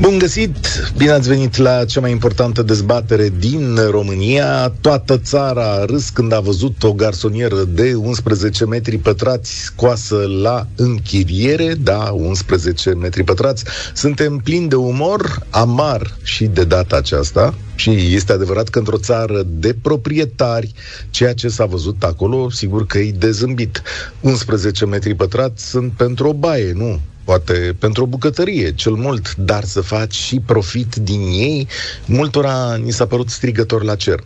Bun găsit! Bine ați venit la cea mai importantă dezbatere din România. Toată țara a râs când a văzut o garsonieră de 11 metri pătrați scoasă la închiriere. Da, 11 metri pătrați. Suntem plini de umor, amar și de data aceasta. Și este adevărat că într-o țară de proprietari, ceea ce s-a văzut acolo, sigur că e de zâmbit. 11 metri pătrați sunt pentru o baie, nu? Poate pentru o bucătărie, cel mult, dar să faci și profit din ei, multora ni s-a părut strigător la cer.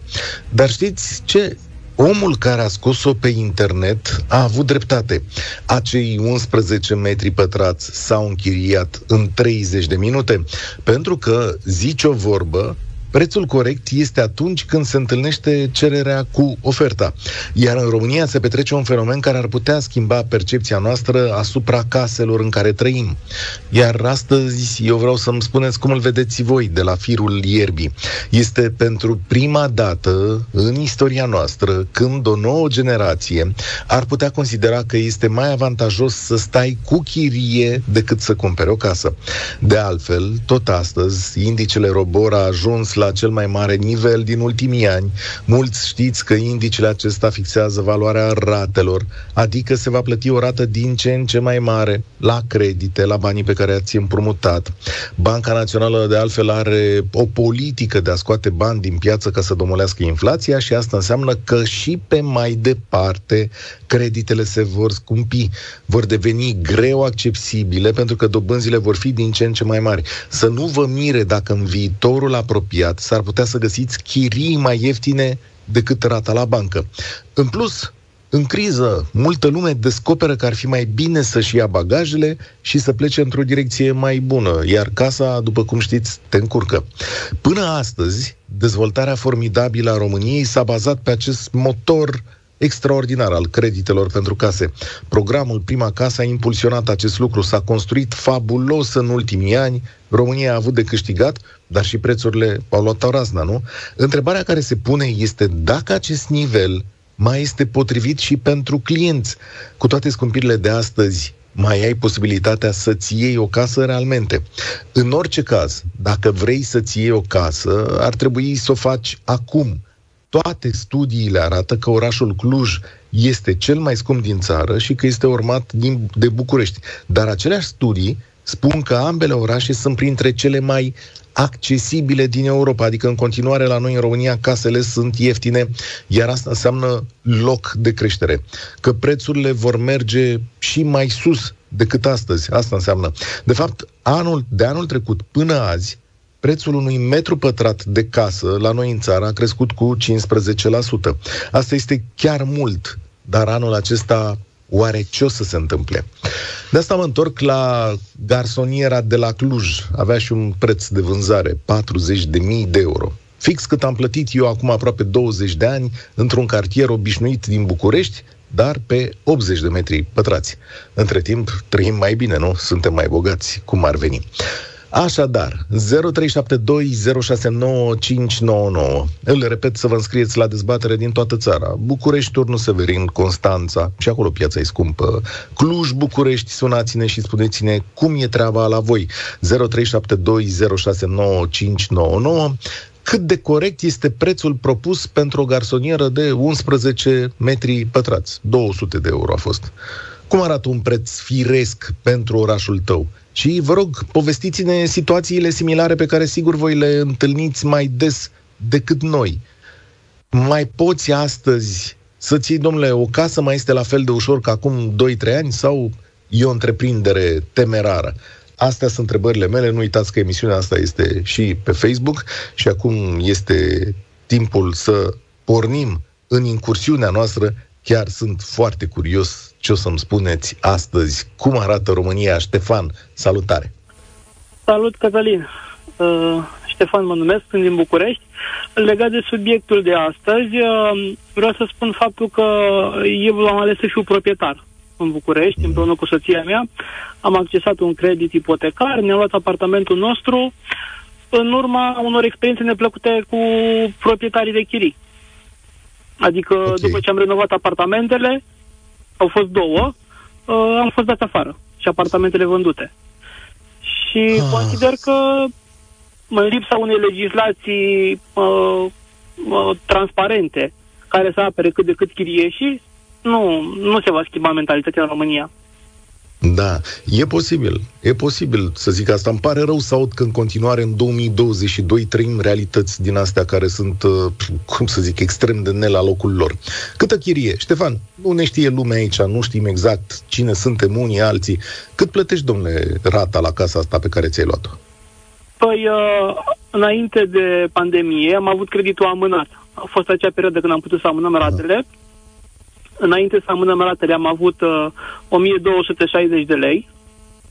Dar știți ce? Omul care a scos-o pe internet a avut dreptate. Acei 11 metri pătrați s-au închiriat în 30 de minute, pentru că, zice o vorbă, Prețul corect este atunci când se întâlnește cererea cu oferta. Iar în România se petrece un fenomen care ar putea schimba percepția noastră asupra caselor în care trăim. Iar astăzi eu vreau să-mi spuneți cum îl vedeți voi de la firul ierbii. Este pentru prima dată în istoria noastră când o nouă generație ar putea considera că este mai avantajos să stai cu chirie decât să cumpere o casă. De altfel, tot astăzi, indicele Robor a ajuns la la cel mai mare nivel din ultimii ani. Mulți știți că indicele acesta fixează valoarea ratelor, adică se va plăti o rată din ce în ce mai mare la credite, la banii pe care ați împrumutat. Banca Națională, de altfel, are o politică de a scoate bani din piață ca să domolească inflația și asta înseamnă că și pe mai departe creditele se vor scumpi, vor deveni greu accesibile pentru că dobânzile vor fi din ce în ce mai mari. Să nu vă mire dacă în viitorul apropiat imediat s-ar putea să găsiți chirii mai ieftine decât rata la bancă. În plus, în criză, multă lume descoperă că ar fi mai bine să-și ia bagajele și să plece într-o direcție mai bună, iar casa, după cum știți, te încurcă. Până astăzi, dezvoltarea formidabilă a României s-a bazat pe acest motor extraordinar al creditelor pentru case. Programul Prima Casă a impulsionat acest lucru, s-a construit fabulos în ultimii ani, România a avut de câștigat, dar și prețurile au luat o razna, nu? Întrebarea care se pune este dacă acest nivel mai este potrivit și pentru clienți. Cu toate scumpirile de astăzi, mai ai posibilitatea să-ți iei o casă realmente. În orice caz, dacă vrei să-ți iei o casă, ar trebui să o faci acum, toate studiile arată că orașul Cluj este cel mai scump din țară și că este urmat din, de București. Dar aceleași studii spun că ambele orașe sunt printre cele mai accesibile din Europa, adică în continuare la noi în România casele sunt ieftine, iar asta înseamnă loc de creștere. Că prețurile vor merge și mai sus decât astăzi. Asta înseamnă. De fapt, anul, de anul trecut până azi, prețul unui metru pătrat de casă la noi în țară a crescut cu 15%. Asta este chiar mult, dar anul acesta oare ce o să se întâmple? De asta mă întorc la garsoniera de la Cluj. Avea și un preț de vânzare, 40.000 de euro. Fix cât am plătit eu acum aproape 20 de ani într-un cartier obișnuit din București, dar pe 80 de metri pătrați. Între timp, trăim mai bine, nu? Suntem mai bogați, cum ar veni. Așadar, 0372069599. Îl repet să vă înscrieți la dezbatere din toată țara. București, Turnul Severin, Constanța, și acolo piața e scumpă. Cluj, București, sunați-ne și spuneți-ne cum e treaba la voi. 0372069599 cât de corect este prețul propus pentru o garsonieră de 11 metri pătrați. 200 de euro a fost. Cum arată un preț firesc pentru orașul tău? Și vă rog, povestiți-ne situațiile similare pe care sigur voi le întâlniți mai des decât noi. Mai poți astăzi să ții, domnule, o casă mai este la fel de ușor ca acum 2-3 ani sau e o întreprindere temerară? Astea sunt întrebările mele. Nu uitați că emisiunea asta este și pe Facebook și acum este timpul să pornim în incursiunea noastră. Chiar sunt foarte curios ce o să-mi spuneți astăzi? Cum arată România? Ștefan, salutare! Salut, Cătălin! Uh, Ștefan mă numesc, sunt din București. Legat de subiectul de astăzi, uh, vreau să spun faptul că eu am ales să fiu proprietar în București, mm. împreună cu soția mea. Am accesat un credit ipotecar, ne-am luat apartamentul nostru în urma unor experiențe neplăcute cu proprietarii de chirii. Adică, okay. după ce am renovat apartamentele, au fost două, uh, am fost dat afară și apartamentele vândute. Și ah. consider că în lipsa unei legislații uh, uh, transparente care să apere cât de cât chirieșii, nu, nu se va schimba mentalitatea în România. Da, e posibil. E posibil să zic asta. Îmi pare rău să aud că în continuare în 2022 trăim realități din astea care sunt, uh, cum să zic, extrem de ne la locul lor. Câtă chirie? Ștefan, nu ne știe lumea aici, nu știm exact cine suntem unii, alții. Cât plătești, domnule, rata la casa asta pe care ți-ai luat-o? Păi, uh, înainte de pandemie am avut creditul amânat. A fost acea perioadă când am putut să amânăm ratele. Da Înainte să amânăm ratele am avut uh, 1260 de lei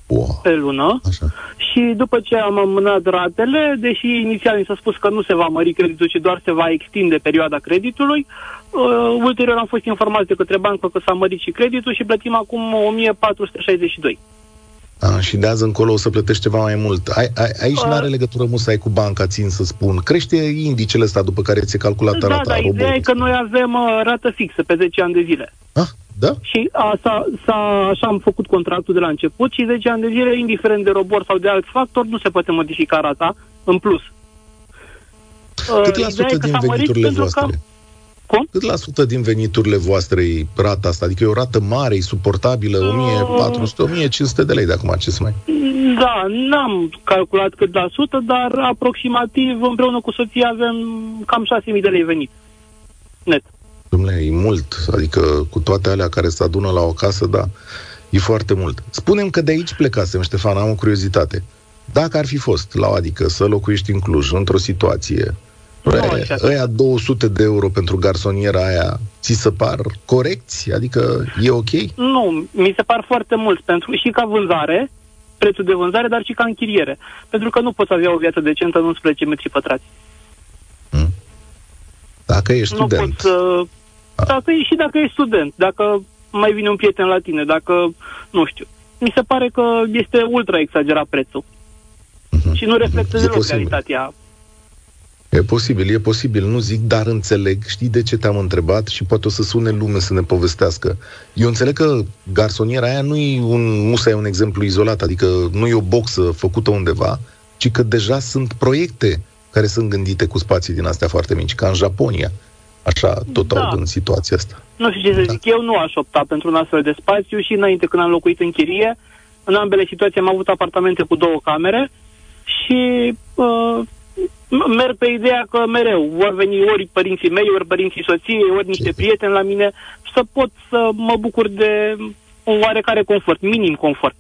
wow. pe lună Așa. și după ce am amânat ratele, deși inițial mi s-a spus că nu se va mări creditul, ci doar se va extinde perioada creditului, uh, ulterior am fost informați de către bancă că s-a mărit și creditul și plătim acum 1462. A, și de azi încolo o să plătești ceva mai mult. A, a, aici nu are legătură musai cu banca, țin să spun. Crește indicele ăsta după care ți-e calculat da, rata. Da, ideea e că noi avem uh, rată fixă pe 10 ani de zile. Ah, da? Și asta, s-a, așa am făcut contractul de la început și 10 ani de zile, indiferent de robor sau de alt factor, nu se poate modifica rata în plus. Cât la sută din veniturile voastre? Că cum? Cât la sută din veniturile voastre e rata asta? Adică e o rată mare, e suportabilă, 1400, 1500 de lei de acum, ce să mai... Da, n-am calculat cât la sută, dar aproximativ împreună cu soția avem cam 6.000 de lei venit. Net. Dom'le, e mult, adică cu toate alea care se adună la o casă, da, e foarte mult. Spunem că de aici plecasem, Ștefan, am o curiozitate. Dacă ar fi fost la adică să locuiești în Cluj, într-o situație Ăia 200 de euro pentru garsoniera aia, ți se par corecți? Adică e ok? Nu, mi se par foarte mult pentru și ca vânzare, prețul de vânzare, dar și ca închiriere. Pentru că nu poți avea o viață decentă în 11 metri pătrați. Hmm. Dacă ești student. Nu poți, uh, dacă e, și dacă ești student, dacă mai vine un prieten la tine, dacă, nu știu. Mi se pare că este ultra exagerat prețul. Uh-huh. Și nu reflectă deloc realitatea E posibil, e posibil, nu zic, dar înțeleg, știi de ce te-am întrebat și poate o să sune lume să ne povestească. Eu înțeleg că garsoniera aia nu e un, musa e un exemplu izolat, adică nu e o boxă făcută undeva, ci că deja sunt proiecte care sunt gândite cu spații din astea foarte mici, ca în Japonia. Așa tot da. aud în situația asta. Nu știu ce să da. zic, eu nu aș opta pentru un astfel de spațiu și înainte când am locuit în chirie, în ambele situații am avut apartamente cu două camere și uh, merg pe ideea că mereu vor veni ori părinții mei, ori părinții soției, ori niște prieteni la mine, să pot să mă bucur de un oarecare confort, minim confort.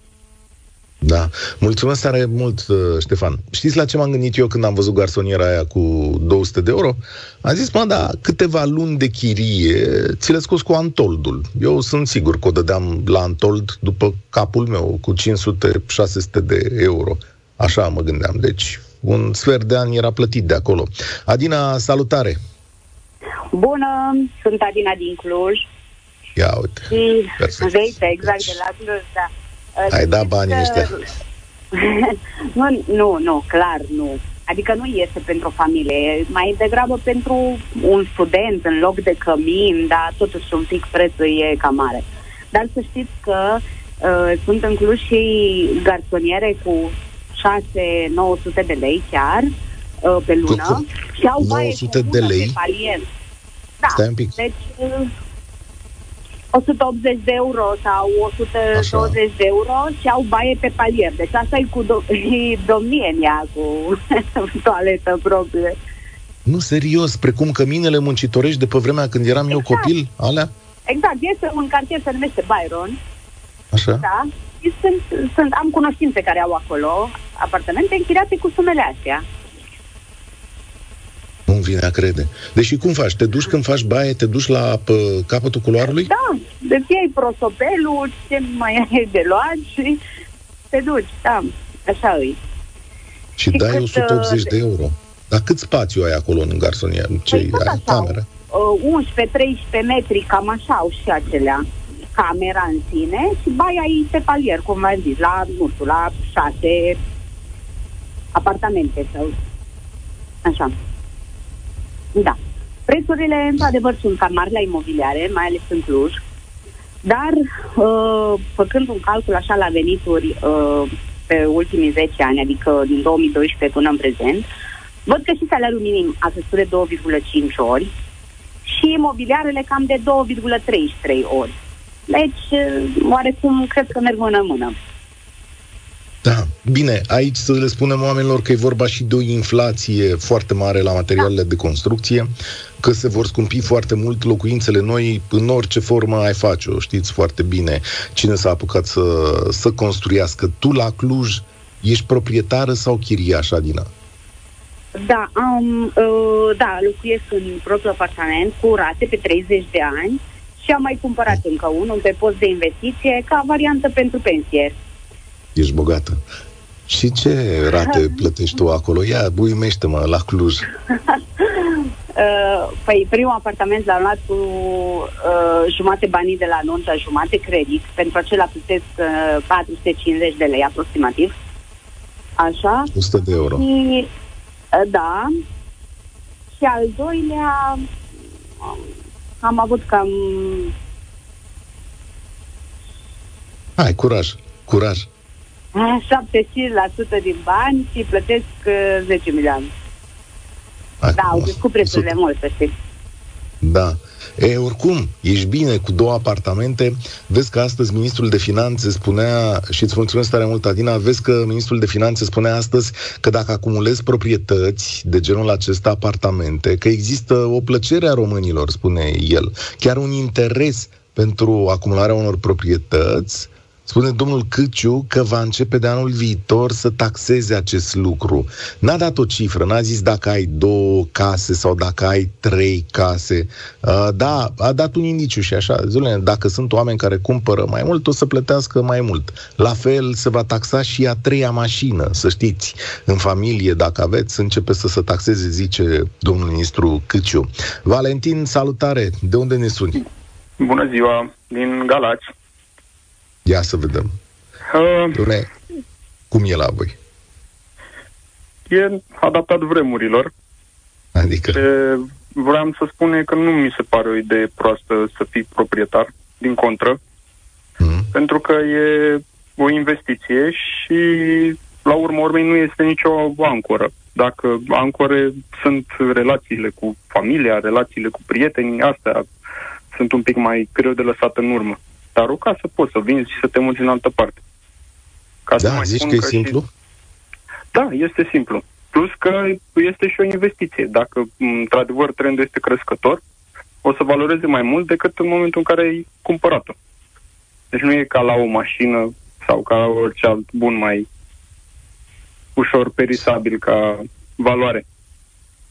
Da. Mulțumesc tare mult, uh, Ștefan. Știți la ce m-am gândit eu când am văzut garsoniera aia cu 200 de euro? Am zis, mă, da, câteva luni de chirie ți le scos cu Antoldul. Eu sunt sigur că o dădeam la Antold după capul meu cu 500-600 de euro. Așa mă gândeam. Deci, un sfert de an era plătit de acolo. Adina, salutare! Bună, sunt Adina din Cluj. Ia uite, și, perfect. exact, de la Cluj, da. Ai dat banii ăștia. nu, nu, nu, clar, nu. Adică nu este pentru o familie, mai degrabă pentru un student în loc de cămin, dar totuși un pic prețul e cam mare. Dar să știți că uh, sunt în Cluj și garsoniere cu 6-900 de lei chiar uh, pe lună cu, și au 900 de lei? Pe Da, Stai un pic. deci uh, 180 de euro sau 120 Așa. de euro și au baie pe palier. Deci asta e cu do- e domnie în ea, cu toaletă proprie. Nu, serios, precum căminele muncitorești de pe vremea când eram exact. eu copil, alea? Exact, este un cartier se numește Byron. Așa? Da, sunt, sunt, am cunoștințe care au acolo apartamente închiriate cu sumele astea. Nu vine a crede. Deși cum faci? Te duci când faci baie, te duci la pă, capătul culoarului? Da, de iei prosopelul, ce mai ai de luat și te duci, da, așa îi. Și, și dai cât, 180 uh, de euro. Dar cât spațiu ai acolo în garsonia? Ce păi ai? Cameră? Uh, 11-13 metri, cam așa au și acelea camera în sine și baia aici pe palier, cum v-am zis, la, nu știu, la șase apartamente sau așa. Da. Prețurile, într-adevăr, sunt cam mari la imobiliare, mai ales în Cluj. Dar, uh, făcând un calcul așa la venituri uh, pe ultimii 10 ani, adică din 2012 până în prezent, văd că și salariul minim a crescut de 2,5 ori și imobiliarele cam de 2,33 ori. Deci, uh, oarecum, cred că merg mână în mână. Da, bine, aici să le spunem oamenilor că e vorba și de o inflație foarte mare la materialele da. de construcție, că se vor scumpi foarte mult locuințele noi în orice formă ai face-o. Știți foarte bine cine s-a apucat să, să construiască. Tu la Cluj ești proprietară sau chiriaș, Adina? Da, um, uh, da, locuiesc în propriul apartament cu rate pe 30 de ani și am mai cumpărat încă unul pe post de investiție ca variantă pentru pensie. Ești bogată. Și ce rate plătești tu acolo? Ia, buimește-mă, la Cluj. Uh, păi primul apartament l-am luat cu uh, jumate banii de la nuntă, jumate credit. Pentru acela plătesc uh, 450 de lei aproximativ. Așa. 100 de euro. Și, uh, da. Și al doilea um, am avut cam... Hai, curaj, curaj. 75% din bani și plătesc uh, 10 milioane. Hai, da, au crescut prețurile mult, să știi. Da. E, oricum, ești bine cu două apartamente. Vezi că astăzi ministrul de finanțe spunea, și îți mulțumesc tare mult, Adina, vezi că ministrul de finanțe spunea astăzi că dacă acumulezi proprietăți de genul acesta apartamente, că există o plăcere a românilor, spune el, chiar un interes pentru acumularea unor proprietăți, Spune domnul Câciu că va începe de anul viitor să taxeze acest lucru. N-a dat o cifră, n-a zis dacă ai două case sau dacă ai trei case. Uh, da, a dat un indiciu și așa. Zule, dacă sunt oameni care cumpără mai mult, o să plătească mai mult. La fel se va taxa și a treia mașină, să știți. În familie, dacă aveți, începe să se taxeze, zice domnul ministru Câciu. Valentin, salutare! De unde ne suni? Bună ziua, din Galați. Ia să vedem. Uh, Dune, cum e la voi? E adaptat vremurilor. Adică? Ce vreau să spun că nu mi se pare o idee proastă să fii proprietar, din contră, mm. pentru că e o investiție și la urmă urmei nu este nicio ancoră. Dacă ancore sunt relațiile cu familia, relațiile cu prietenii, astea sunt un pic mai greu de lăsat în urmă. Dar o casă poți să vinzi și să te muți în altă parte. Ca da, zici că, că e și... simplu? Da, este simplu. Plus că este și o investiție. Dacă, într-adevăr, trendul este crescător, o să valoreze mai mult decât în momentul în care ai cumpărat-o. Deci nu e ca la o mașină sau ca la orice alt bun mai ușor perisabil ca valoare.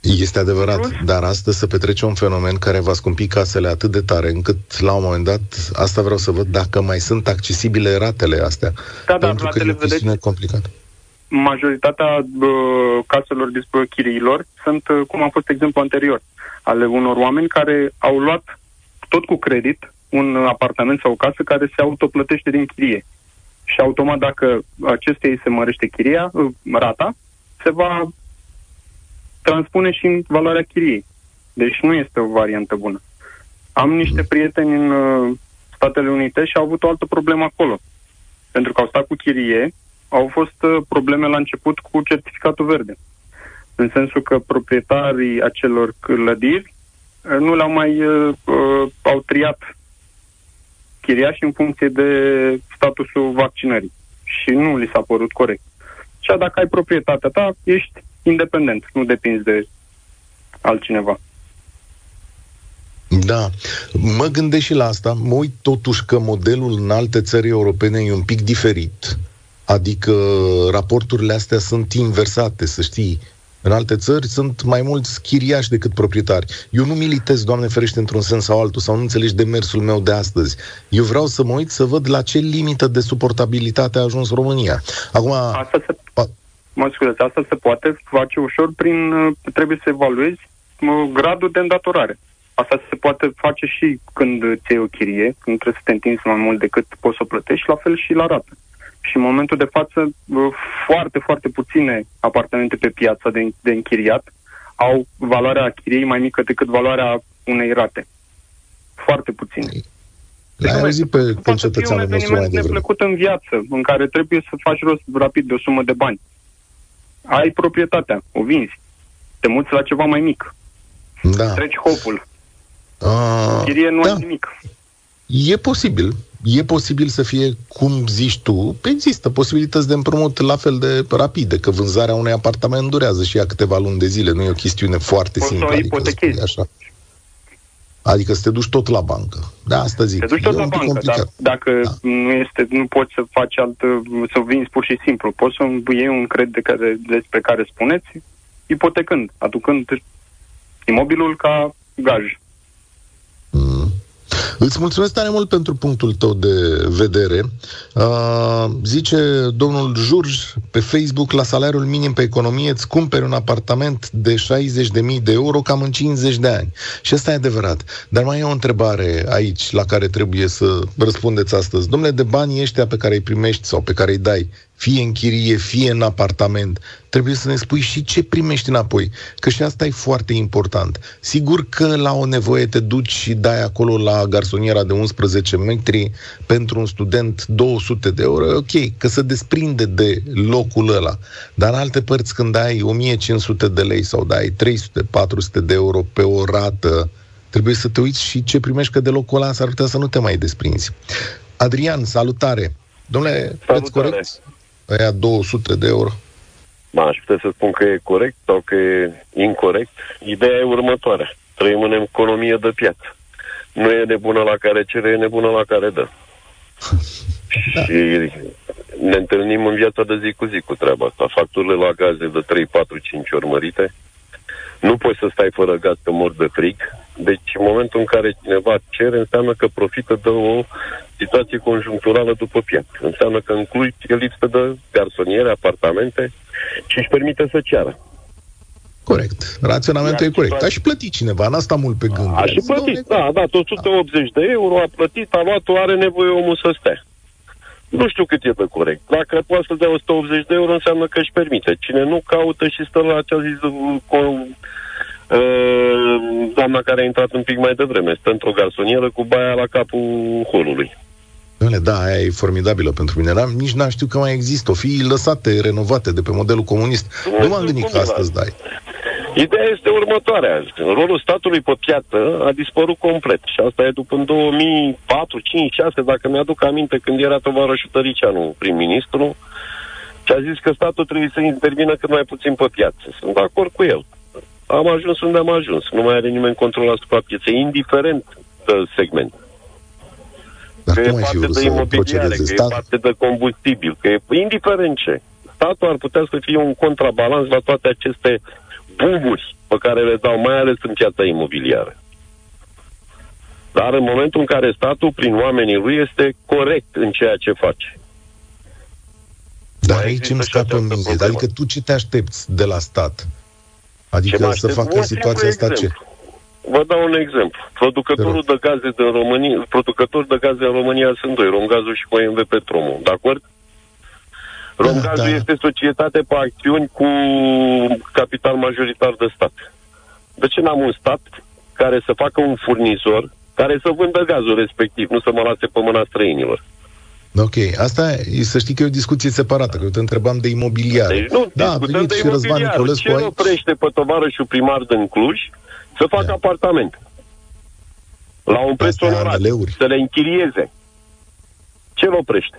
Este adevărat, Plus? dar astăzi se petrece un fenomen care va scumpi casele atât de tare încât la un moment dat, asta vreau să văd dacă mai sunt accesibile ratele astea. Da, da, pentru ratele, că e vedeți, complicat. Majoritatea uh, caselor despre chiriilor sunt, uh, cum a fost exemplu anterior, ale unor oameni care au luat tot cu credit un apartament sau o casă care se autoplătește din chirie. Și automat dacă acestei se mărește chiria, uh, rata, se va transpune și în valoarea chiriei. Deci nu este o variantă bună. Am niște prieteni în uh, Statele Unite și au avut o altă problemă acolo. Pentru că au stat cu chirie, au fost uh, probleme la început cu certificatul verde. În sensul că proprietarii acelor clădiri uh, nu le-au mai uh, uh, au triat chiriași în funcție de statusul vaccinării. Și nu li s-a părut corect. Și dacă ai proprietatea ta, ești independent, nu depinzi de altcineva. Da, mă gândesc și la asta, mă uit totuși că modelul în alte țări europene e un pic diferit. Adică raporturile astea sunt inversate, să știi. În alte țări sunt mai mulți chiriași decât proprietari. Eu nu militez, Doamne ferește, într-un sens sau altul, sau nu înțelegi demersul meu de astăzi. Eu vreau să mă uit să văd la ce limită de suportabilitate a ajuns România. Acum... Asta se, mă scuzați, asta se poate face ușor prin, uh, trebuie să evaluezi uh, gradul de îndatorare. Asta se poate face și când ți iei o chirie, când trebuie să te întinzi mai mult decât poți să plătești, la fel și la rată. Și în momentul de față, uh, foarte, foarte puține apartamente pe piața de, de închiriat au valoarea chiriei mai mică decât valoarea unei rate. Foarte puține. L-ai auzit pe concetățeanul nostru mai devreme. neplăcut în viață, în care trebuie să faci rost rapid de o sumă de bani. Ai proprietatea, o vinzi. Te muți la ceva mai mic. Da. Treci hopul. Uh, Chirie nu da. ai nimic. E posibil. E posibil să fie cum zici tu. Există posibilități de împrumut la fel de rapide, că vânzarea unui apartament durează și ea câteva luni de zile. Nu e o chestiune foarte Poți să simplă. o Adică, să ipotechezi. spui așa. Adică să te duci tot la bancă. Da, asta zic. Te duci tot e la un pic bancă, dar complicat. dacă Da. nu, este, nu poți să faci altă, să vinzi pur și simplu. Poți să iei un credit de care, despre care spuneți, ipotecând, aducând imobilul ca gaj. Mm. Îți mulțumesc tare mult pentru punctul tău de vedere. Uh, zice domnul Jurj pe Facebook, la salariul minim pe economie îți cumperi un apartament de 60.000 de euro cam în 50 de ani. Și asta e adevărat. Dar mai e o întrebare aici la care trebuie să răspundeți astăzi. Domnule, de banii ăștia pe care îi primești sau pe care îi dai, fie în chirie, fie în apartament, trebuie să ne spui și ce primești înapoi. Că și asta e foarte important. Sigur că la o nevoie te duci și dai acolo la garsoniera de 11 metri pentru un student 200 de euro, ok, că se desprinde de locul ăla. Dar în alte părți când ai 1500 de lei sau dai 300-400 de euro pe o rată, trebuie să te uiți și ce primești, că de locul ăla s-ar putea să nu te mai desprinzi. Adrian, salutare! Domnule, Salutare. veți corect? Aia 200 de euro. Ba, aș putea să spun că e corect sau că e incorrect. Ideea e următoarea. Trăim în economie de piață. Nu e nebună la care cere, e nebună la care dă. Da. Și ne întâlnim în viața de zi cu zi cu treaba asta. Facturile la gaze de 3, 4, 5 ori mărite. Nu poți să stai fără gaz că mor de frig. Deci, în momentul în care cineva cere, înseamnă că profită de o situație conjuncturală după piață. Înseamnă că în Cluj e lipsă de garsoniere, apartamente și își permite să ceară. Corect. Raționamentul Iar e corect. situația- Aș și plătit cineva, n-a stat mult pe gând. Aș și plătit, da, da, tot 180 de euro a plătit, a luat-o, are nevoie omul să stea. Nu știu cât e de corect. Dacă poate să dea 180 de euro, înseamnă că își permite. Cine nu caută și stă la ce a zis uh, co- uh, doamna care a intrat un pic mai devreme, stă într-o garsonieră cu baia la capul holului. Doamne, da, aia e formidabilă pentru mine. Dar nici n-am știut că mai există. O fi lăsate, renovate de pe modelul comunist. Nu Nu m-am știu gândit cum că e astăzi la- dai. Ideea este următoarea. Rolul statului pe piață a dispărut complet. Și asta e după în 2004, 5, 6, dacă mi-aduc aminte, când era tovarășul Tăricianu prim-ministru, și a zis că statul trebuie să intervină cât mai puțin pe piață. Sunt de acord cu el. Am ajuns unde am ajuns. Nu mai are nimeni control asupra pieței, indiferent de segment. Dar că e cum ai fi parte vrut de să imobiliare, procedeze? că e Stat? parte de combustibil, că e indiferent ce. Statul ar putea să fie un contrabalans la toate aceste buguri pe care le dau, mai ales în piața imobiliară. Dar în momentul în care statul, prin oamenii lui, este corect în ceea ce face. Dar mai aici există îmi și scapă această minte. problemă. Adică tu ce te aștepți de la stat? Ce Adică mă să aștept? facă Un situația simplu asta ce? exemplu. Vă dau un exemplu. Producătorul de gaze din România, producători de gaze în România sunt doi, Romgazul și OMV Petromul. De acord? Romgazul da. este societate pe acțiuni cu capital majoritar de stat. De ce n-am un stat care să facă un furnizor care să vândă gazul respectiv, nu să mă lase pe mâna străinilor? Ok, asta e, să știi că e o discuție separată, că eu te întrebam de imobiliare. Deci nu, da, a discutăm venit de și Răzvan imobiliar. Nicolescu Ce aici. oprește pe tovarășul primar din Cluj să facă Da. apartamente? La un preț Astea onorat, ANL-uri. să le închirieze. Ce îl oprește?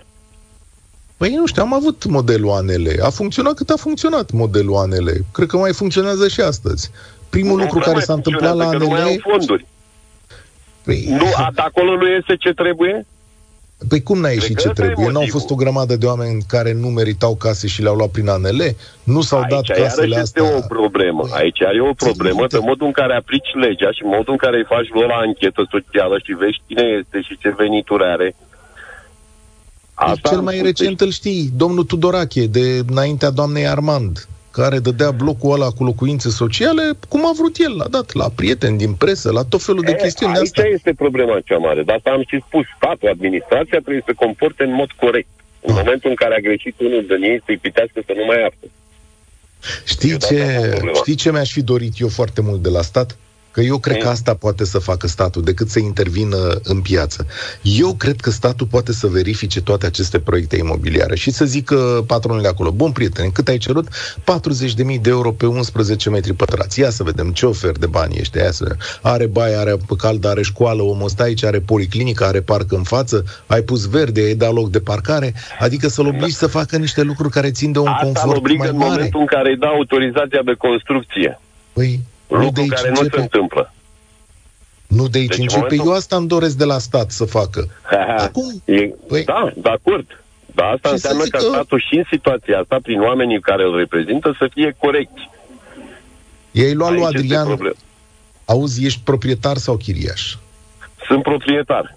Păi nu știu, am avut modelul ANL. A funcționat cât a funcționat modelul ANL. Cred că mai funcționează și astăzi. Primul Nu lucru că care mai s-a întâmplat la funcționează, că Nu mai ANL... au fonduri. Păi, Nu, a, de acolo nu este ce trebuie? Păi cum n-a ieșit Cred ce că ăsta e trebuie? N-au motivul. fost o grămadă de oameni care nu meritau case și le-au luat prin ANL? Nu s-au dat Aici iarăși casele este astea? o problemă. Păi, Aici e o problemă minte. de modul în care aplici legea și modul în care îi faci lor la anchetă socială și vezi cine este și ce venituri are. Asta cel am mai spus, recent îl știi, domnul Tudorache, de înaintea doamnei Armand, care dădea blocul ăla cu locuințe sociale cum a vrut el, l-a dat la prieteni din presă, la tot felul de E, chestiuni de aici astea. este problema cea mare. De asta am și spus, statul, administrația trebuie să se comporte în mod corect. În Ah. momentul în care a greșit unul din ei, să-i pitească să nu mai iartă. Știi Eu de asta am ce, problema. știi ce mi-aș fi dorit eu foarte mult de la stat? Că eu cred că asta poate să facă statul, decât să intervină în piață. Eu cred că statul poate să verifice toate aceste proiecte imobiliare și să zică patronului acolo, bun prieten, cât ai cerut? 40.000 de euro pe 11 metri pătrați. Ia să vedem ce ofer de bani ești. Ia să Are baie, are apă caldă, are școală, omul ăsta aici, are policlinică, are parc în față, ai pus verde, ai dat loc de parcare, adică să-l obligi să facă niște lucruri care țin de un Asta confort obligă mai în mare. momentul în care îi dau autorizația de construcție. Păi, nu de Lucru aici care nu începe. se întâmplă. Nu de aici Deci, în începe. momentul- Eu asta îmi doresc de la stat să facă. Acum, E, Păi- Da, de acord. Dar asta Și să înseamnă zic că că- statul și în situația asta, prin oamenii care îl reprezintă, să fie corect. i-ai luat lui Aici este Adrian, problema. auzi, ești proprietar sau chiriaș? Sunt proprietar.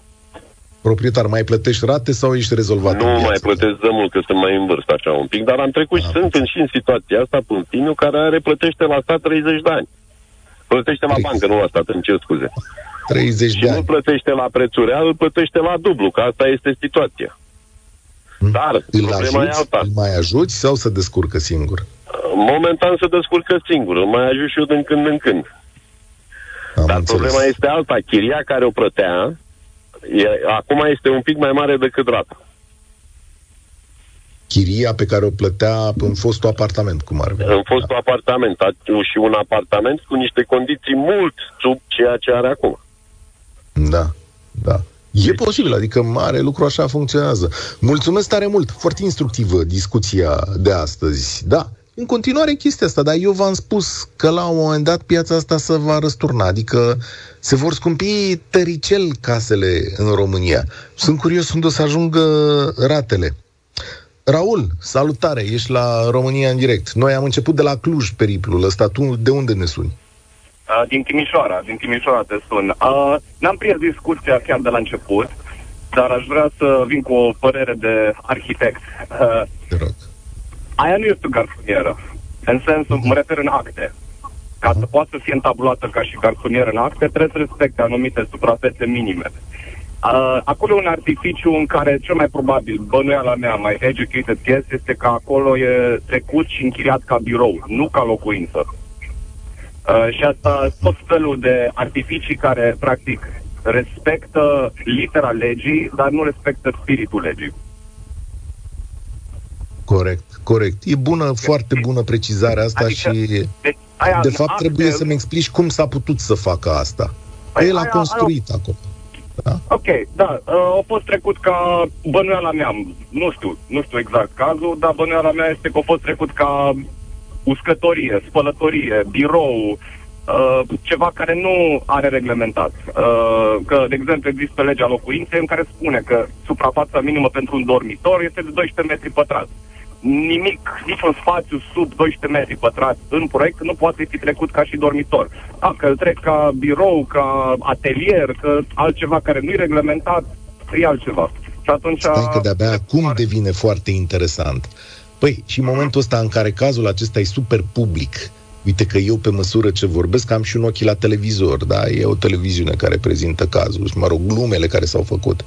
Proprietar, mai plătești rate sau ești rezolvat în Nu viață? mai plătesc de mult, că sunt mai în vârstă așa un pic, dar am trecut și Am sunt în, și în situația asta pe un timiu care are plătește la stat 30 de ani. Plătește la 30. bancă, nu la stat, îmi cer scuze. 30 Și de nu ani. plătește la prețul real, îl plătește la dublu, că asta este situația. Hmm. Dar Îl problema e ajuți, alta. îl mai ajuți sau se descurcă singur? Momentan se descurcă singur, îl mai ajut și eu din când în când. Am Dar înțeles. problema este alta. Chiria care o plătea, e, acum este un pic mai mare decât rata. Chiria pe care o plătea în fostul apartament, cum ar veni. În fostul apartament. A- Și un apartament cu niște condiții mult sub ceea ce are acum. Da, da. E posibil, adică mare lucru așa funcționează. Mulțumesc tare mult, foarte instructivă discuția de astăzi. Da, în continuare chestia asta, dar eu v-am spus că la un moment dat piața asta se va răsturna, adică se vor scumpi tăricel casele în România. Sunt curios unde o să ajungă ratele. Raul, salutare, ești la România în direct. Noi am început de la Cluj periplul ăsta, tu de unde ne suni? Uh, din Timișoara, din Timișoara te sun. Uh, n-am prins discuția chiar de la început, dar aș vrea să vin cu o părere de arhitect. Uh, Te rog. aia nu este o garsonieră, în sensul, mă refer în acte. Ca să poată să fie întabulată ca și garsonieră în acte, trebuie să respecte anumite suprafețe minime. Uh, acolo e un artificiu în care cel mai probabil, bănuiala mea, mai educated guess, este că acolo e trecut și închiriat ca birou, nu ca locuință. Uh, și asta tot felul de artificii care, practic, respectă litera legii, dar nu respectă spiritul legii. Corect, corect. E bună, foarte bună precizarea asta Adică, și... Deci, aia, De fapt, acte- trebuie să-mi explici cum s-a putut să facă asta. Păi El a aia- construit acolo. Ok, da, uh, a fost trecut ca bănuiala mea, nu știu, nu știu exact cazul, dar bănuiala mea este că a fost trecut ca uscătorie, spălătorie, birou, uh, ceva care nu are reglementat. Uh, că, de exemplu, există legea locuinței în care spune că suprafața minimă pentru un dormitor este de 12 metri pătrați. Nimic, niciun spațiu sub 12 metri pătrați în proiect nu poate fi trecut ca și dormitor. Dacă îl trec ca birou, ca atelier, că altceva care nu e reglementat, e altceva. Și atunci... Stai că de-abia acum devine foarte interesant. Păi, și în momentul ăsta în care cazul acesta e super public, uite că eu pe măsură ce vorbesc am și un ochi la televizor, da? E o televiziune care prezintă cazul și, mă rog, glumele care s-au făcut.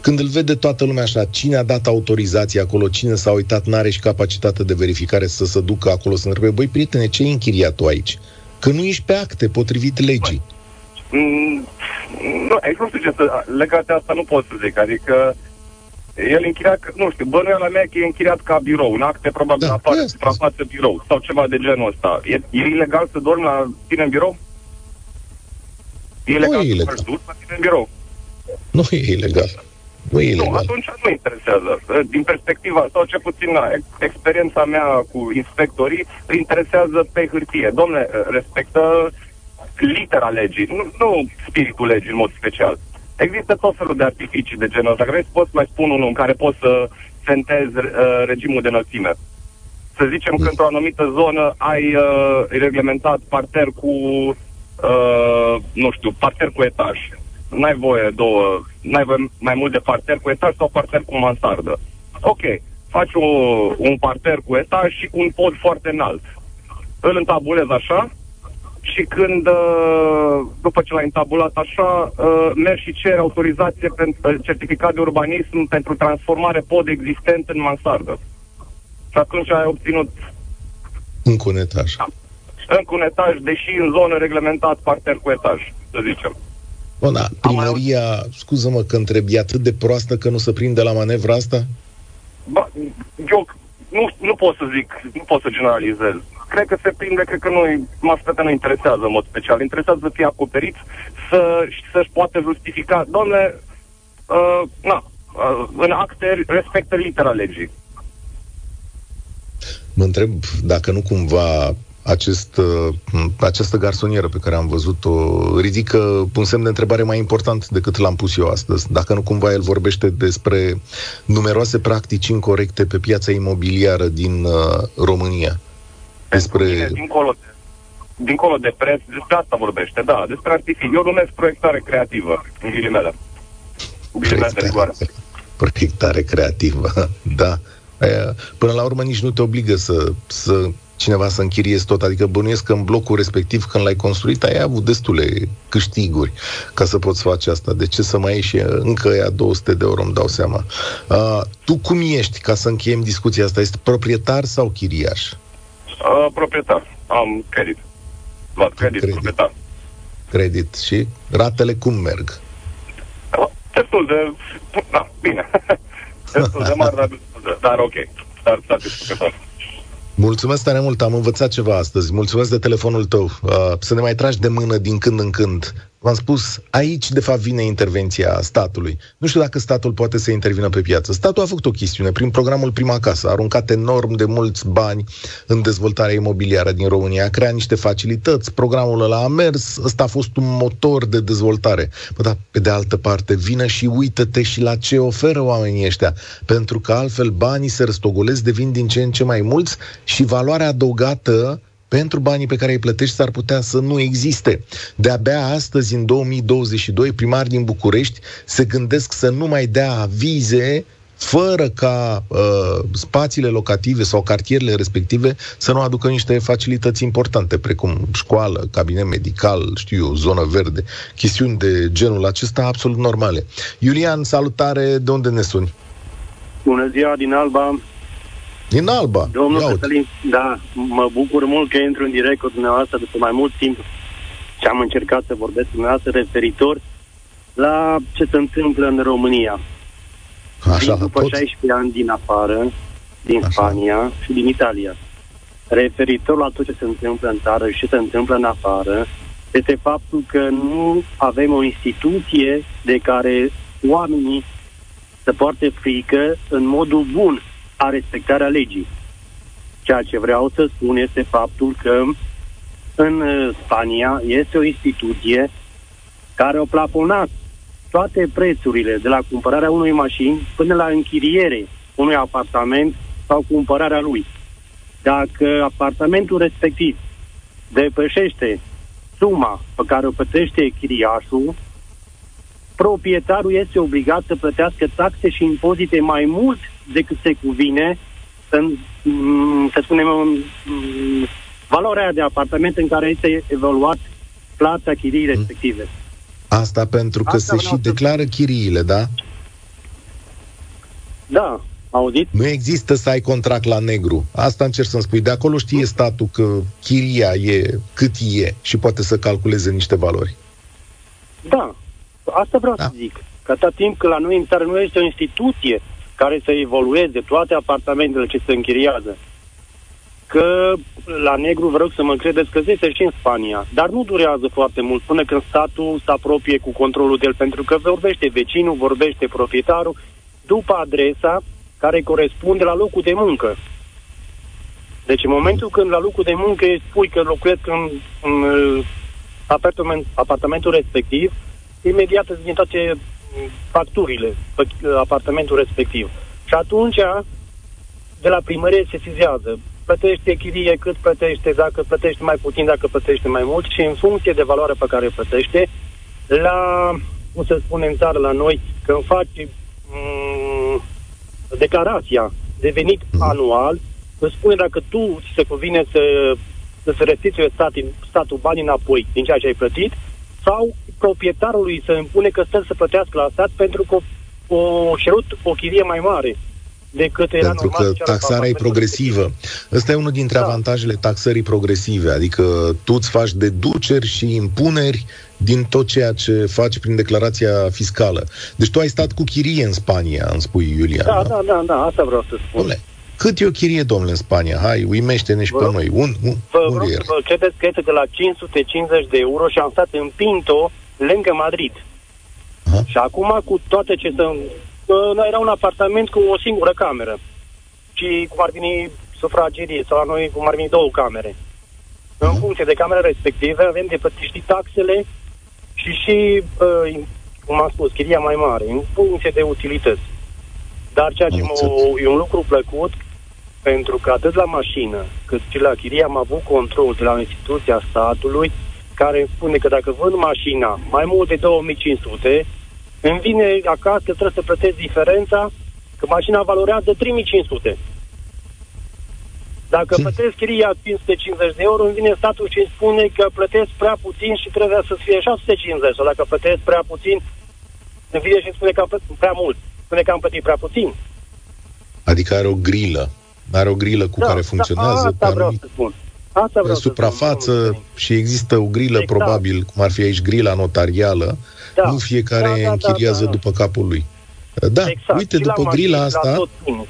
Când îl vede toată lumea așa, cine a dat autorizație acolo, cine s-a uitat, n-are și capacitate de verificare să se ducă acolo să întrebe, băi, prietene, ce ai închiriat tu aici? Că nu ești pe acte, potrivit legii. Mm, nu, exact nu știu ce să... Legat de asta nu pot să zic, adică el e închiriat, nu știu, bănuiala mea că e închiriat ca birou, în acte probabil Da, da, apare asta. suprafață birou sau ceva de genul ăsta. E, e ilegal să dormi la tine în birou? E ilegal e să ilegal. faci dus la tine în birou? Nu e ilegal. Nu e Nu, ilegal. atunci nu interesează. Din perspectiva, sau ce puțin na, ex- experiența mea cu inspectorii, îi interesează pe hârtie. Domne, respectă litera legii, nu, nu spiritul legii în mod special. Există tot felul de artificii de genul ăsta. Dacă vrei să pot să mai spun unul în care poți să sentezi uh, regimul de înălțime. Să zicem că într-o anumită zonă ai uh, reglementat parter cu, uh, nu știu, parter cu etaj. N-ai voie două, n-ai voie mai mult de parter cu etaj sau parter cu mansardă. Ok, faci o, un parter cu etaj și cu un pod foarte înalt. Îl întabulezi așa și când, uh, după ce l-ai întabulat așa, uh, mergi și ceri autorizație pentru certificat de urbanism pentru transformare pod existent în mansardă. Și atunci ai obținut Încă un etaj. încă un etaj, deși în zonă reglementat parter cu etaj, să zicem. Bun, da, primăria, scuză-mă că întreb, e atât de proastă că nu se prinde la manevra asta? Ba, eu nu, nu pot să zic, nu pot să generalizez. Cred că se prinde, cred că nu, mascata nu interesează în mod special. Interesează să fie acoperiți, să, să-și poată justifica. Domnule, uh, na, uh, în acte respectă litera legii. Mă întreb dacă nu cumva acest, uh, această garsonieră pe care am văzut-o ridică un semn de întrebare mai important decât l-am pus eu astăzi. Dacă nu cumva el vorbește despre numeroase practici incorrecte pe piața imobiliară din uh, România. Despre... Mine, dincolo, de, dincolo de preț, despre asta vorbește, da, despre artificii. Eu numesc proiectare creativă, în ghilimele. Proiectare, proiectare creativă, da. Până la urmă nici nu te obligă să, să cineva să închiriezi tot. Adică bănuiesc că în blocul respectiv, când l-ai construit, ai avut destule câștiguri ca să poți face asta. De ce să mai ieși încă ea 200 de euro, îmi dau seama. Uh, tu cum ești, ca să încheiem discuția asta? Este proprietar sau chiriaș? Uh, proprietar. Am credit. Luat credit, credit, proprietar. Credit. Și ratele cum merg? Destul de... Da, bine. destul de mare, dar, dar ok. Dar satisfăcător. Mulțumesc tare mult, am învățat ceva astăzi. Mulțumesc de telefonul tău. Uh, să ne mai tragi de mână din când în când. V-am spus, aici de fapt vine intervenția statului. Nu știu dacă statul poate să intervină pe piață. Statul a făcut o chestiune prin programul Prima Casă, a aruncat enorm de mulți bani în dezvoltarea imobiliară din România, a creat niște facilități, programul ăla a mers, ăsta a fost un motor de dezvoltare. Bă, dar pe de altă parte, vină și uită-te și la ce oferă oamenii ăștia, pentru că altfel banii se răstogolesc, devin din ce în ce mai mulți și valoarea adăugată pentru banii pe care îi plătești s-ar putea să nu existe. De-abia astăzi, în 2022, primari din București se gândesc să nu mai dea avize fără ca uh, spațiile locative sau cartierele respective să nu aducă niște facilități importante, precum școală, cabinet medical, știu eu, zonă verde, chestiuni de genul acesta absolut normale. Iulian, salutare, de unde ne suni? Bună ziua, din Alba. Din Alba. Domnul Cătălin, da, mă bucur mult că intru în direct cu dumneavoastră după mai mult timp și am încercat să vorbesc cu dumneavoastră referitor la ce se întâmplă în România. Așa, după tot... 16 ani din afară, din Așa. Spania și din Italia. Referitor la tot ce se întâmplă în țară și ce se întâmplă în afară, este faptul că nu avem o instituție de care oamenii să poarte frică în modul bun a respectarea legii. Ceea ce vreau să spun este faptul că în uh, Spania este o instituție care a plafonat toate prețurile de la cumpărarea unui mașini până la închiriere unui apartament sau cumpărarea lui. Dacă apartamentul respectiv depășește suma pe care o plătește chiriașul, proprietarul este obligat să plătească taxe și impozite mai mult decât se cuvine în, mm, să spunem, în mm, valoarea de apartament în care este evaluat plata chiriei mm. respective. Asta pentru că Asta se și declară să... chiriile, da? Da, auzit? Nu există să ai contract la negru. Asta încerc să-mi spui. De acolo știe statul că chiria e cât e și poate să calculeze niște valori. Da, asta vreau da. să zic. Că atâta timp că la noi în țară nu este o instituție care să evolueze toate apartamentele ce se închiriază. Că la negru vă rog să mă credeți că este și în Spania, dar nu durează foarte mult până când statul se apropie cu controlul de el, pentru că vorbește vecinul, vorbește proprietarul, după adresa care corespunde la locul de muncă. Deci în momentul când la locul de muncă spui că locuiesc în, în apartament, apartamentul respectiv, imediat îți vin toate facturile pe apartamentul respectiv. Și atunci, de la primărie se sizează. Plătește chirie cât plătește, dacă plătește mai puțin, dacă plătește mai mult și în funcție de valoarea pe care plătește, la, cum să spune în țară la noi, când faci m- declarația de venit anual, îți spune dacă tu ți se cuvine să, să se restituie statul, statul banii înapoi din ceea ce ai plătit sau proprietarului să impune că stă să plătească la stat pentru că o cerut o chirie mai mare. decât era Pentru normal că taxarea e progresivă. Ăsta e unul dintre Da. avantajele taxării progresive, adică tu îți faci deduceri și impuneri din tot ceea ce faci prin declarația fiscală. Deci tu ai stat cu chirie în Spania, îmi spui, Iulian. Da, nu? da, da, da, asta vreau să spun. Dom'le, cât e o chirie, domnule, în Spania? Hai, uimește-ne și Vă pe rog- noi. Un, un, Vă unde rog e? să vă credeți că este de la 550 de euro și am stat în Pinto, lângă Madrid. Aha. Și acum cu toate ce să... Că era un apartament cu o singură cameră. Și cum ar veni sufragerie, sau la noi cum ar veni două camere. În funcție de camera respective avem de plătit și taxele și și, uh, cum am spus, chiria mai mare, în funcție de utilități. Dar ceea ce Am mă, înțeles. e un lucru plăcut, pentru că atât la mașină cât și la chirie am avut control de la o instituție a statului care îmi spune că dacă vând mașina mai mult de 2500, îmi vine acasă că trebuie să plătesc diferența, că mașina valorează 3500. Dacă Hmm. plătesc chiria 550 de euro, îmi vine statul și îmi spune că plătesc prea puțin și trebuie să fie 650. Sau dacă plătesc prea puțin, îmi vine și îmi spune că am plătit prea mult. Spune că am plătit prea puțin. Adică are o grilă. Are o grilă cu care funcționează Da, asta pe vreau anumit să spun. Asta pe vreau să spun, suprafață domnul și există o grilă Exact. probabil, cum ar fi aici grila notarială, Da. nu fiecare Da, da, da, închiriază da, da. după capul lui. Da, Exact. uite, Și la după mașini, grila la asta, tot bine.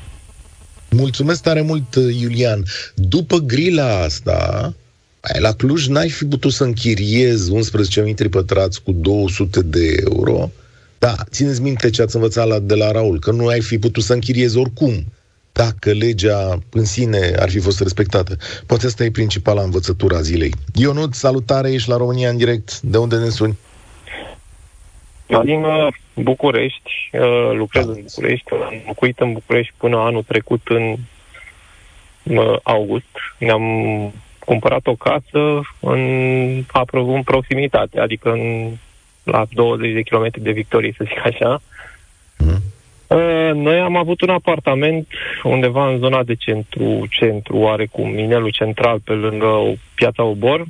mulțumesc tare mult, Iulian, după grila asta, ai, la Cluj n-ai fi putut să închiriezi 11 metri pătrați cu 200 de euro, da, țineți minte ce ați învățat la, de la Raul, că nu ai fi putut să închiriezi oricum dacă legea în sine ar fi fost respectată. Poate asta e principala învățătură a zilei. Ionut, salutare, ești la România în direct. De unde ne suni? Din uh, București, uh, lucrez în București, am locuit în București până anul trecut în uh, august. Ne-am cumpărat o casă în, apro- în proximitate, adică în, la 20 de kilometri de Victorie, să zic așa. Mhm. Uh, Noi am avut un apartament undeva în zona de centru, centru oarecum, Minelul Central, pe lângă piața Obor.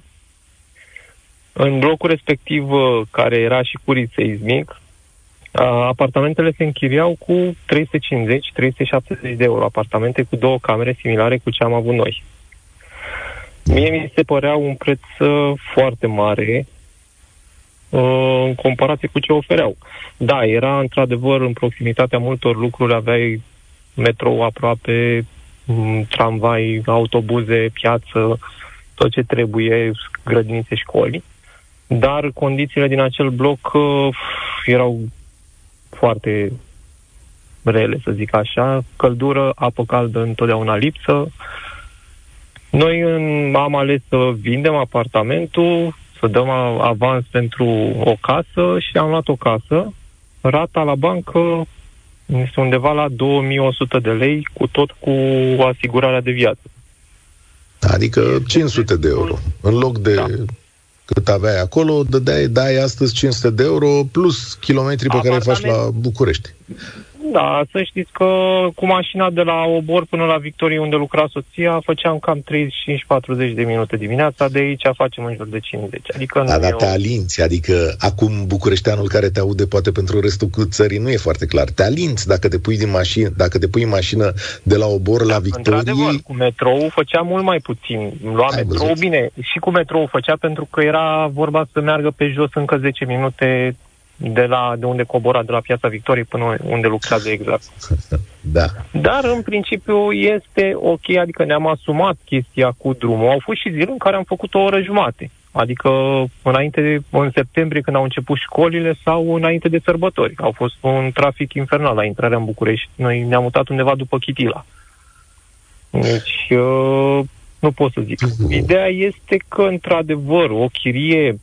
În blocul respectiv, uh, care era și curit seismic, uh, apartamentele se închiriau cu 350-370 de euro. Apartamente cu două camere similare cu ce am avut noi. Mie mi se părea un preț uh, foarte mare uh, în comparație cu ce ofereau. Da, era într-adevăr în proximitatea multor lucruri, aveai metrou aproape, m, tramvai, autobuze, piață, tot ce trebuie, grădinițe, școli. Dar condițiile din acel bloc uh, erau foarte rele, să zic așa. Căldură, apă caldă întotdeauna lipsă. Noi în, am ales să vindem apartamentul, să dăm a- avans pentru o casă și am luat o casă. Rata la bancă este undeva la 2100 de lei, cu tot cu asigurarea de viață. Adică 500 de euro. În loc de Da. cât aveai acolo, dădeai, dai astăzi 500 de euro plus kilometri pe care îi faci Apartament. la București. Da, să știți că cu mașina de la Obor până la Victorie, unde lucra soția, făceam cam 35-40 de minute dimineața, de aici facem în jur de 50. Adică Da, nu dar e o... te alinți, adică acum bucureșteanul care te aude poate pentru restul cu țării nu e foarte clar. Te alinți dacă te pui din mașină, dacă te pui în mașină de la Obor la Într-adevăr, Victorie. cu metrou făcea mult mai puțin. Lua Ai metrou, văzut? bine, și cu metrou făcea pentru că era vorba să meargă pe jos încă 10 minute de, la, de unde cobora, de la Piața Victoriei până unde lucrează exact. Da. Dar, în principiu, este ok, adică ne-am asumat chestia cu drumul. Au fost și zile în care am făcut o oră jumate. Adică înainte de, în septembrie, când au început școlile, sau înainte de sărbători. Au fost un trafic infernal la intrarea în București. Noi ne-am mutat undeva după Chitila. Deci, uh, nu pot să zic. Ideea este că, într-adevăr, o chirie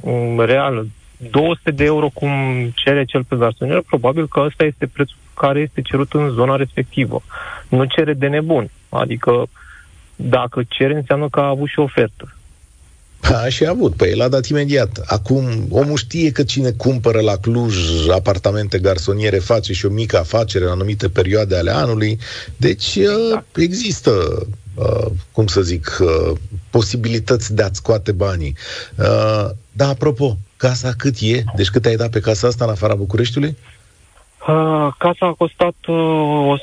um, reală, 200 de euro cum cere cel pe garsonier, probabil că ăsta este prețul care este cerut în zona respectivă. Nu cere de nebun. Adică, dacă cere, înseamnă că a avut și ofertă. A, și a avut, păi l-a dat imediat. Acum, omul știe că cine cumpără la Cluj apartamente garsoniere face și o mică afacere în anumite perioade ale anului. Deci exact. există, uh, cum să zic, uh, posibilități de a-ți scoate banii. Uh, da, apropo, casa cât e? Deci cât ai dat pe casa asta în afara Bucureștiului? Uh, casa a costat uh,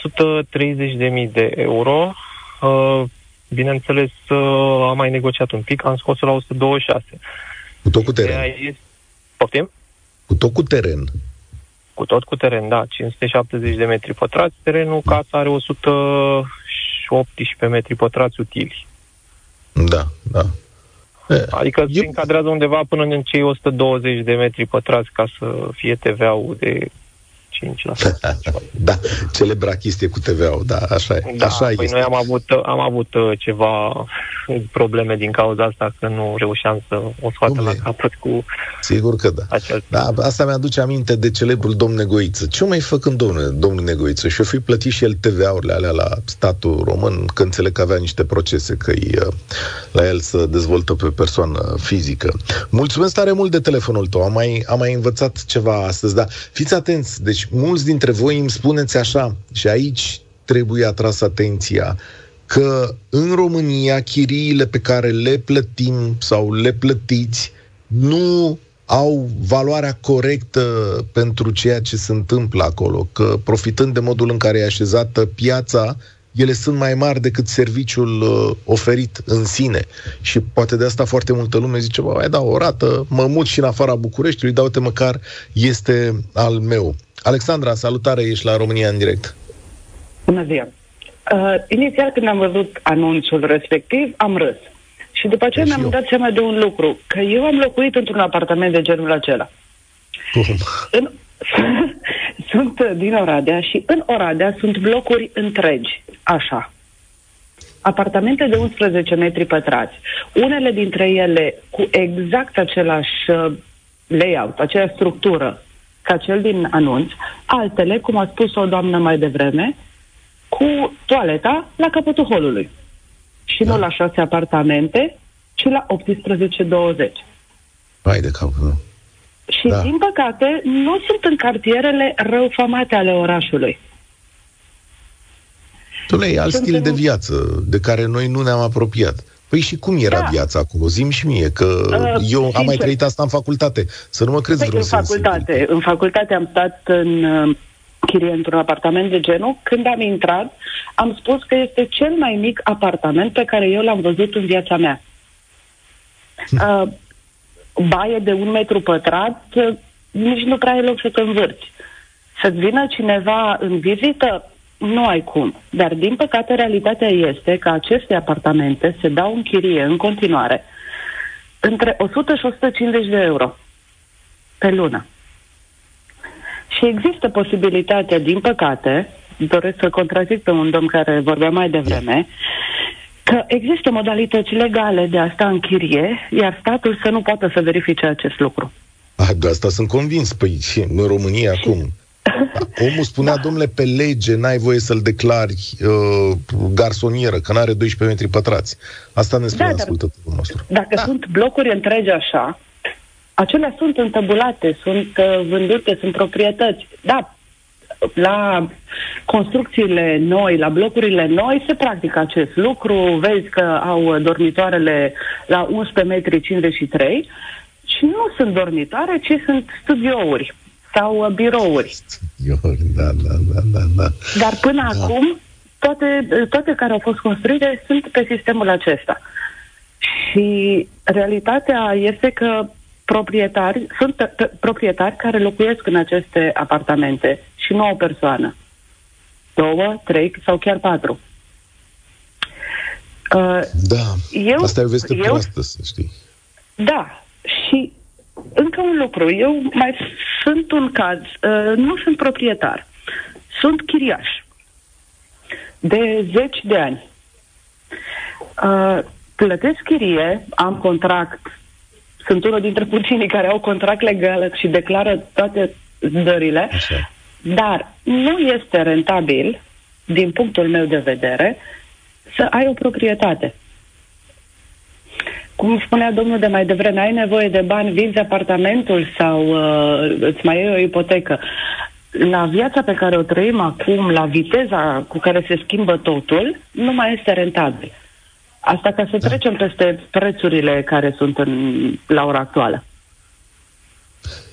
130.000 de euro. Uh, bineînțeles, uh, am mai negociat un pic, am scos la 126. Cu tot cu teren? Ideea este... Poftim? Cu tot cu teren? Cu tot cu teren, da. 570 de metri pătrați. Terenul, casa are 118 metri pătrați utili. Da, da. Adică Eu... se încadrează undeva până în cei 120 de metri pătrați ca să fie TVA-ul de 5%. da, celebra chestie cu TVA-ul, da, așa e. Da, așa păi este. noi am avut, am avut uh, ceva probleme din cauza asta, că nu reușeam să o scoatem la capăt cu Sigur că da. Acel... da. Asta mi-aduce aminte de celebrul domn Negoiță. Ce mai făcând domnule, domnul Negoiță? Și-o fi plătit și el TVA-urile alea la statul român, că înțeleg că avea niște procese, că uh, la el să dezvoltă pe persoană fizică. Mulțumesc tare mult de telefonul tău. Am mai, am mai învățat ceva astăzi, dar fiți atenți. Deci mulți dintre voi îmi spuneți așa, și aici trebuie atras atenția, că în România chiriile pe care le plătim sau le plătiți nu au valoarea corectă pentru ceea ce se întâmplă acolo, că profitând de modul în care e așezată piața, ele sunt mai mari decât serviciul uh, oferit în sine. Și poate de asta foarte multă lume zice, bă, da, o rată, mă mut și în afara Bucureștiului, dar uite măcar este al meu. Alexandra, salutare, ești la România în direct. Bună ziua! Uh, inițial, când am văzut anunțul respectiv, am râs. Și după aceea mi-am dat seama de un lucru, că eu am locuit într-un apartament de genul acela. Cum? În, sunt din Oradea și în Oradea sunt blocuri întregi, așa. Apartamente de 11 metri pătrați. Unele dintre ele cu exact același uh, layout, aceeași structură ca cel din anunț, altele, cum a spus o doamnă mai devreme, cu toaleta la capătul holului. Și da. nu la șase apartamente, ci la 18-20. Hai de cap, nu? Și, da. din păcate, nu sunt în cartierele răufamate ale orașului. Dom'le, e alt sunt stil în... de viață de care noi nu ne-am apropiat. Păi și cum era da. viața acolo? Zim și mie, că uh, eu sincer. am mai trăit asta în facultate. Să nu mă crezi păi, vreun în facultate, în facultate am stat în uh, chirie într-un apartament de genul. Când am intrat, am spus că este cel mai mic apartament pe care eu l-am văzut în viața mea. Hm. Uh, baie de un metru pătrat, uh, nici nu prea ai loc să te învârți. Să-ți vină cineva în vizită, nu ai cum. Dar, din păcate, realitatea este că aceste apartamente se dau în chirie în continuare între 100 și 150 de euro pe lună. Și există posibilitatea, din păcate, doresc să contrazic pe un domn care vorbea mai devreme, că există modalități legale de a sta în chirie, iar statul să nu poată să verifice acest lucru. Ah, de asta sunt convins. Păi în România și... acum Omul spunea, da. domnule, pe lege n-ai voie să-l declari uh, garsonieră, că n-are 12 metri pătrați. Asta ne spune da, ascultătorul nostru. Dacă da. sunt blocuri întregi așa, acelea sunt întăbulate, sunt uh, vândute, sunt proprietăți. Da, la construcțiile noi, la blocurile noi, se practică acest lucru. Vezi că au dormitoarele la 11 metri 53 și nu sunt dormitoare, ci sunt studiouri sau uh, birouri. Studiouri, da, da, da, da, da. Dar până da. acum, toate, toate care au fost construite sunt pe sistemul acesta. Și realitatea este că proprietari, sunt pe, pe, proprietari care locuiesc în aceste apartamente și nu o persoană. Două, trei sau chiar patru. Uh, da, eu, asta e o veste eu, proastă, să știi. Da, și încă un lucru. Eu mai sunt un caz. Uh, nu sunt proprietar. Sunt chiriaș. De zeci de ani. Uh, plătesc chirie, am contract. Sunt unul dintre puținii care au contract legal și declară toate dările. Așa. Dar nu este rentabil, din punctul meu de vedere, să ai o proprietate cum spunea domnul de mai devreme, ai nevoie de bani, vinzi apartamentul sau uh, îți mai iei o ipotecă. La viața pe care o trăim acum, la viteza cu care se schimbă totul, nu mai este rentabil. Asta ca să da. trecem peste prețurile care sunt în, la ora actuală.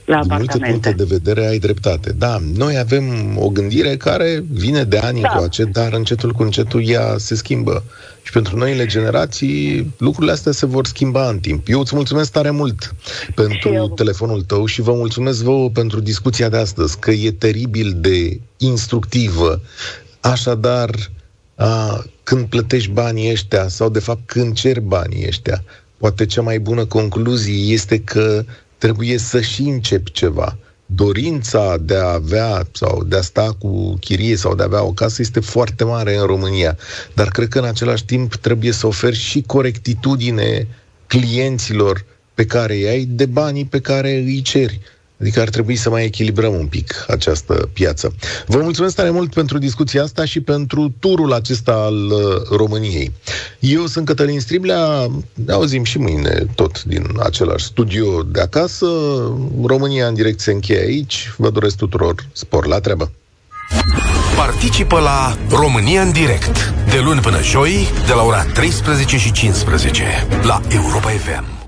La Din multe puncte de vedere ai dreptate. Da, noi avem o gândire care vine de ani da. încoace, dar încetul cu încetul ea se schimbă. Și pentru noile generații, lucrurile astea se vor schimba în timp. Eu îți mulțumesc tare mult pentru telefonul tău și vă mulțumesc vouă pentru discuția de astăzi, că e teribil de instructivă. Așadar, a, când plătești banii ăștia, sau de fapt când ceri banii ăștia, poate cea mai bună concluzie este că trebuie să și începi ceva. Dorința de a avea sau de a sta cu chirie sau de a avea o casă este foarte mare în România, dar cred că în același timp trebuie să oferi și corectitudine clienților pe care îi ai de banii pe care îi ceri. Adică ar trebui să mai echilibrăm un pic această piață. Vă mulțumesc tare mult pentru discuția asta și pentru turul acesta al uh, României. Eu sunt Cătălin Striblea, ne auzim și mâine tot din același studio de acasă. România în direct se încheie aici. Vă doresc tuturor spor la treabă. Participă la România în direct de luni până joi de la ora 13 și 15 la Europa FM.